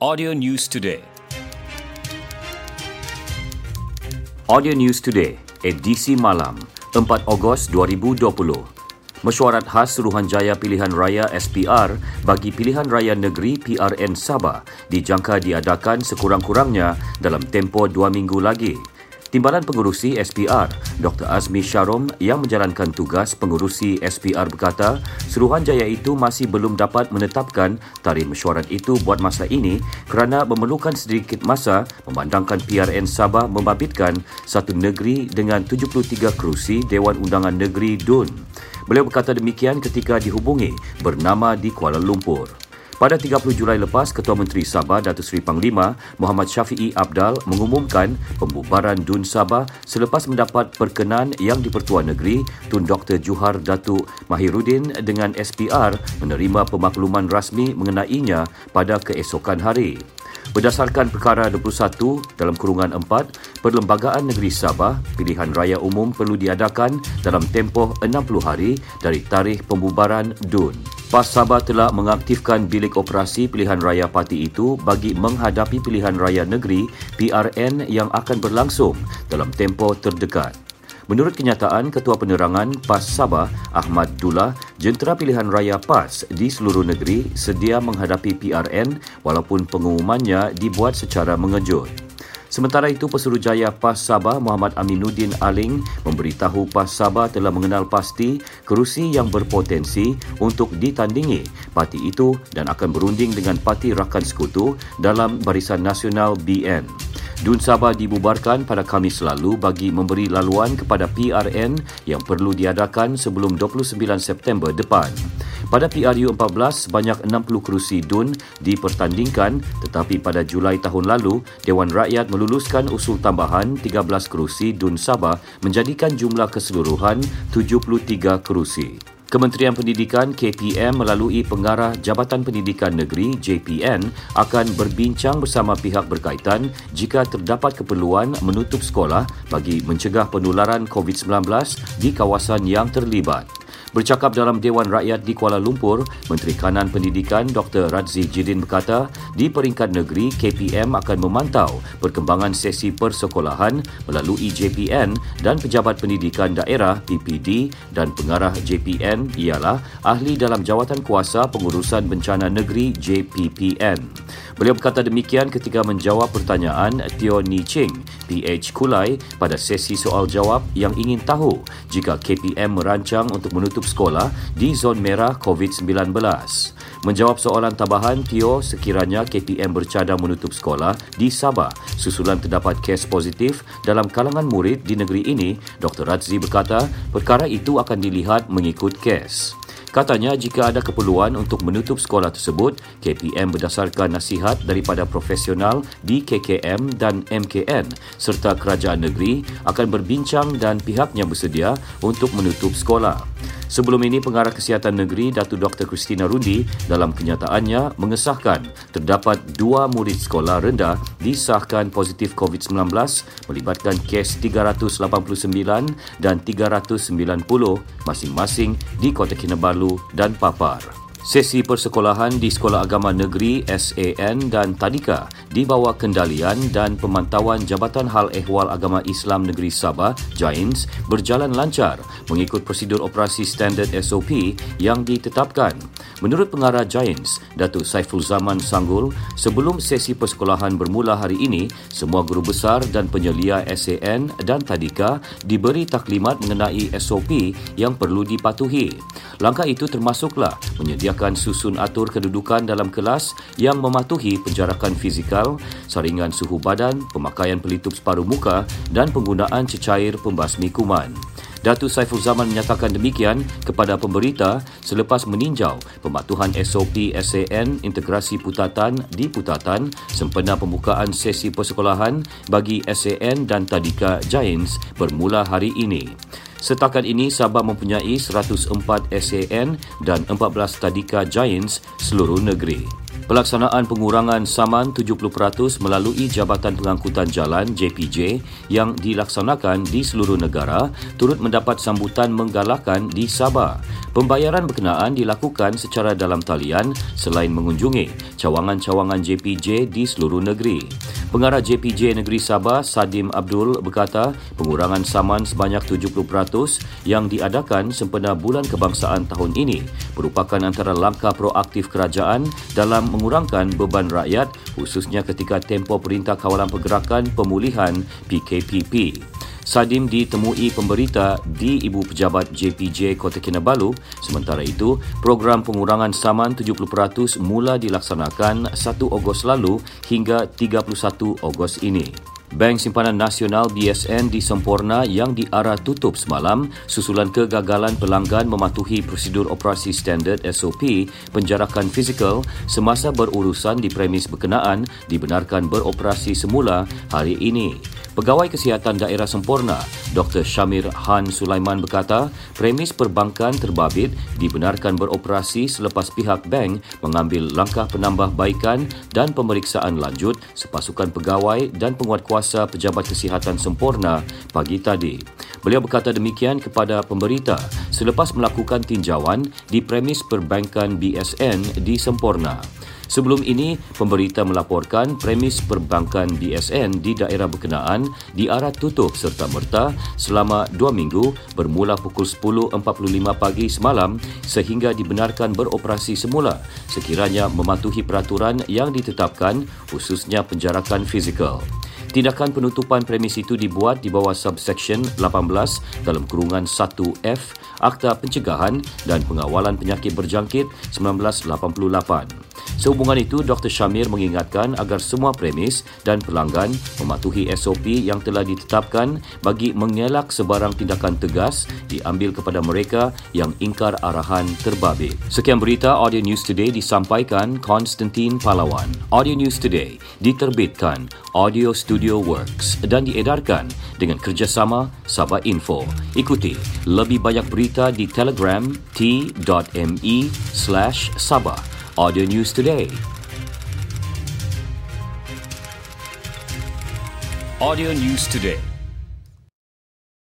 Audio News Today. Audio News Today, edisi malam, 4 Ogos 2020. Mesyuarat khas Suruhanjaya Pilihan Raya SPR bagi Pilihan Raya Negeri PRN Sabah dijangka diadakan sekurang-kurangnya dalam tempoh dua minggu lagi. Timbalan Pengurusi SPR, Dr. Azmi Syarom yang menjalankan tugas pengurusi SPR berkata, Suruhanjaya itu masih belum dapat menetapkan tarikh mesyuarat itu buat masa ini kerana memerlukan sedikit masa memandangkan PRN Sabah membabitkan satu negeri dengan 73 kerusi Dewan Undangan Negeri DUN. Beliau berkata demikian ketika dihubungi bernama di Kuala Lumpur. Pada 30 Julai lepas, Ketua Menteri Sabah Datuk Seri Panglima Muhammad Syafiee Abdal mengumumkan pembubaran DUN Sabah selepas mendapat perkenan yang di-Pertuan Negeri Tun Dr. Juhar Datuk Mahiruddin dengan SPR menerima pemakluman rasmi mengenainya pada keesokan hari. Berdasarkan perkara 21 dalam kurungan 4, Perlembagaan Negeri Sabah, pilihan raya umum perlu diadakan dalam tempoh 60 hari dari tarikh pembubaran DUN. PAS Sabah telah mengaktifkan bilik operasi pilihan raya parti itu bagi menghadapi pilihan raya negeri PRN yang akan berlangsung dalam tempoh terdekat. Menurut kenyataan Ketua Penerangan PAS Sabah, Ahmad Dullah, jentera pilihan raya PAS di seluruh negeri sedia menghadapi PRN walaupun pengumumannya dibuat secara mengejut. Sementara itu, Pesuruhjaya PAS Sabah Muhammad Aminuddin Aling memberitahu PAS Sabah telah mengenal pasti kerusi yang berpotensi untuk ditandingi parti itu dan akan berunding dengan Parti Rakan Sekutu dalam Barisan Nasional BN. Dun Sabah dibubarkan pada Khamis lalu bagi memberi laluan kepada PRN yang perlu diadakan sebelum 29 September depan. Pada PRU 14, sebanyak 60 kerusi DUN dipertandingkan tetapi pada Julai tahun lalu, Dewan Rakyat meluluskan usul tambahan 13 kerusi DUN Sabah menjadikan jumlah keseluruhan 73 kerusi. Kementerian Pendidikan KPM melalui Pengarah Jabatan Pendidikan Negeri JPN akan berbincang bersama pihak berkaitan jika terdapat keperluan menutup sekolah bagi mencegah penularan COVID-19 di kawasan yang terlibat. Bercakap dalam Dewan Rakyat di Kuala Lumpur, Menteri Kanan Pendidikan Dr. Radzi Jidin berkata, di peringkat negeri, KPM akan memantau perkembangan sesi persekolahan melalui JPN dan Pejabat Pendidikan Daerah PPD dan pengarah JPN ialah ahli dalam Jawatan Kuasa Pengurusan Bencana Negeri JPPN. Beliau berkata demikian ketika menjawab pertanyaan Teo Ni Ching, PH Kulai pada sesi soal jawab yang ingin tahu jika KPM merancang untuk menutup tutup sekolah di zon merah COVID-19. Menjawab soalan tambahan, Tio sekiranya KPM bercadang menutup sekolah di Sabah susulan terdapat kes positif dalam kalangan murid di negeri ini, Dr. Razzi berkata perkara itu akan dilihat mengikut kes. Katanya jika ada keperluan untuk menutup sekolah tersebut, KPM berdasarkan nasihat daripada profesional di KKM dan MKN serta kerajaan negeri akan berbincang dan pihaknya bersedia untuk menutup sekolah. Sebelum ini, Pengarah Kesihatan Negeri Datu Dr. Christina Rundi dalam kenyataannya mengesahkan terdapat dua murid sekolah rendah disahkan positif COVID-19 melibatkan kes 389 dan 390 masing-masing di Kota Kinabalu dan Papar. Sesi persekolahan di Sekolah Agama Negeri SAN dan Tadika di bawah kendalian dan pemantauan Jabatan Hal Ehwal Agama Islam Negeri Sabah JAINS berjalan lancar mengikut prosedur operasi standard SOP yang ditetapkan. Menurut pengarah Giants, Datuk Saiful Zaman Sanggul, sebelum sesi persekolahan bermula hari ini, semua guru besar dan penyelia SAN dan Tadika diberi taklimat mengenai SOP yang perlu dipatuhi. Langkah itu termasuklah menyediakan susun atur kedudukan dalam kelas yang mematuhi penjarakan fizikal, saringan suhu badan, pemakaian pelitup separuh muka dan penggunaan cecair pembasmi kuman. Datu Saiful Zaman menyatakan demikian kepada pemberita selepas meninjau pematuhan SOP SAN integrasi putatan di putatan sempena pembukaan sesi persekolahan bagi SAN dan Tadika Giants bermula hari ini. Setakat ini, Sabah mempunyai 104 SAN dan 14 Tadika Giants seluruh negeri. Pelaksanaan pengurangan saman 70% melalui Jabatan Pengangkutan Jalan JPJ yang dilaksanakan di seluruh negara turut mendapat sambutan menggalakkan di Sabah. Pembayaran berkenaan dilakukan secara dalam talian selain mengunjungi cawangan-cawangan JPJ di seluruh negeri. Pengarah JPJ Negeri Sabah, Sadim Abdul berkata pengurangan saman sebanyak 70% yang diadakan sempena Bulan Kebangsaan tahun ini merupakan antara langkah proaktif kerajaan dalam mengurangkan beban rakyat khususnya ketika tempoh Perintah Kawalan Pergerakan Pemulihan PKPP. Sadim ditemui pemberita di Ibu Pejabat JPJ Kota Kinabalu. Sementara itu, program pengurangan saman 70% mula dilaksanakan 1 Ogos lalu hingga 31 Ogos ini. Bank Simpanan Nasional BSN di Sempurna yang diarah tutup semalam susulan kegagalan pelanggan mematuhi prosedur operasi standard SOP penjarakan fizikal semasa berurusan di premis berkenaan dibenarkan beroperasi semula hari ini. Pegawai Kesihatan Daerah Sempurna, Dr. Shamir Han Sulaiman berkata, premis perbankan terbabit dibenarkan beroperasi selepas pihak bank mengambil langkah penambahbaikan dan pemeriksaan lanjut sepasukan pegawai dan penguatkuasa Pejabat Kesihatan Sempurna pagi tadi. Beliau berkata demikian kepada pemberita selepas melakukan tinjauan di premis perbankan BSN di Sempurna. Sebelum ini, pemberita melaporkan premis perbankan BSN di daerah berkenaan diarah tutup serta merta selama dua minggu bermula pukul 10.45 pagi semalam sehingga dibenarkan beroperasi semula sekiranya mematuhi peraturan yang ditetapkan khususnya penjarakan fizikal. Tindakan penutupan premis itu dibuat di bawah subsection 18 dalam kurungan 1F Akta Pencegahan dan Pengawalan Penyakit Berjangkit 1988. Sehubungan itu, Dr. Shamir mengingatkan agar semua premis dan pelanggan mematuhi SOP yang telah ditetapkan bagi mengelak sebarang tindakan tegas diambil kepada mereka yang ingkar arahan terbabit. Sekian berita Audio News Today disampaikan Konstantin Palawan. Audio News Today diterbitkan Audio Studio Works dan diedarkan dengan kerjasama Sabah Info. Ikuti lebih banyak berita di Telegram t.me slash Sabah. Audio News Today. Audio News Today.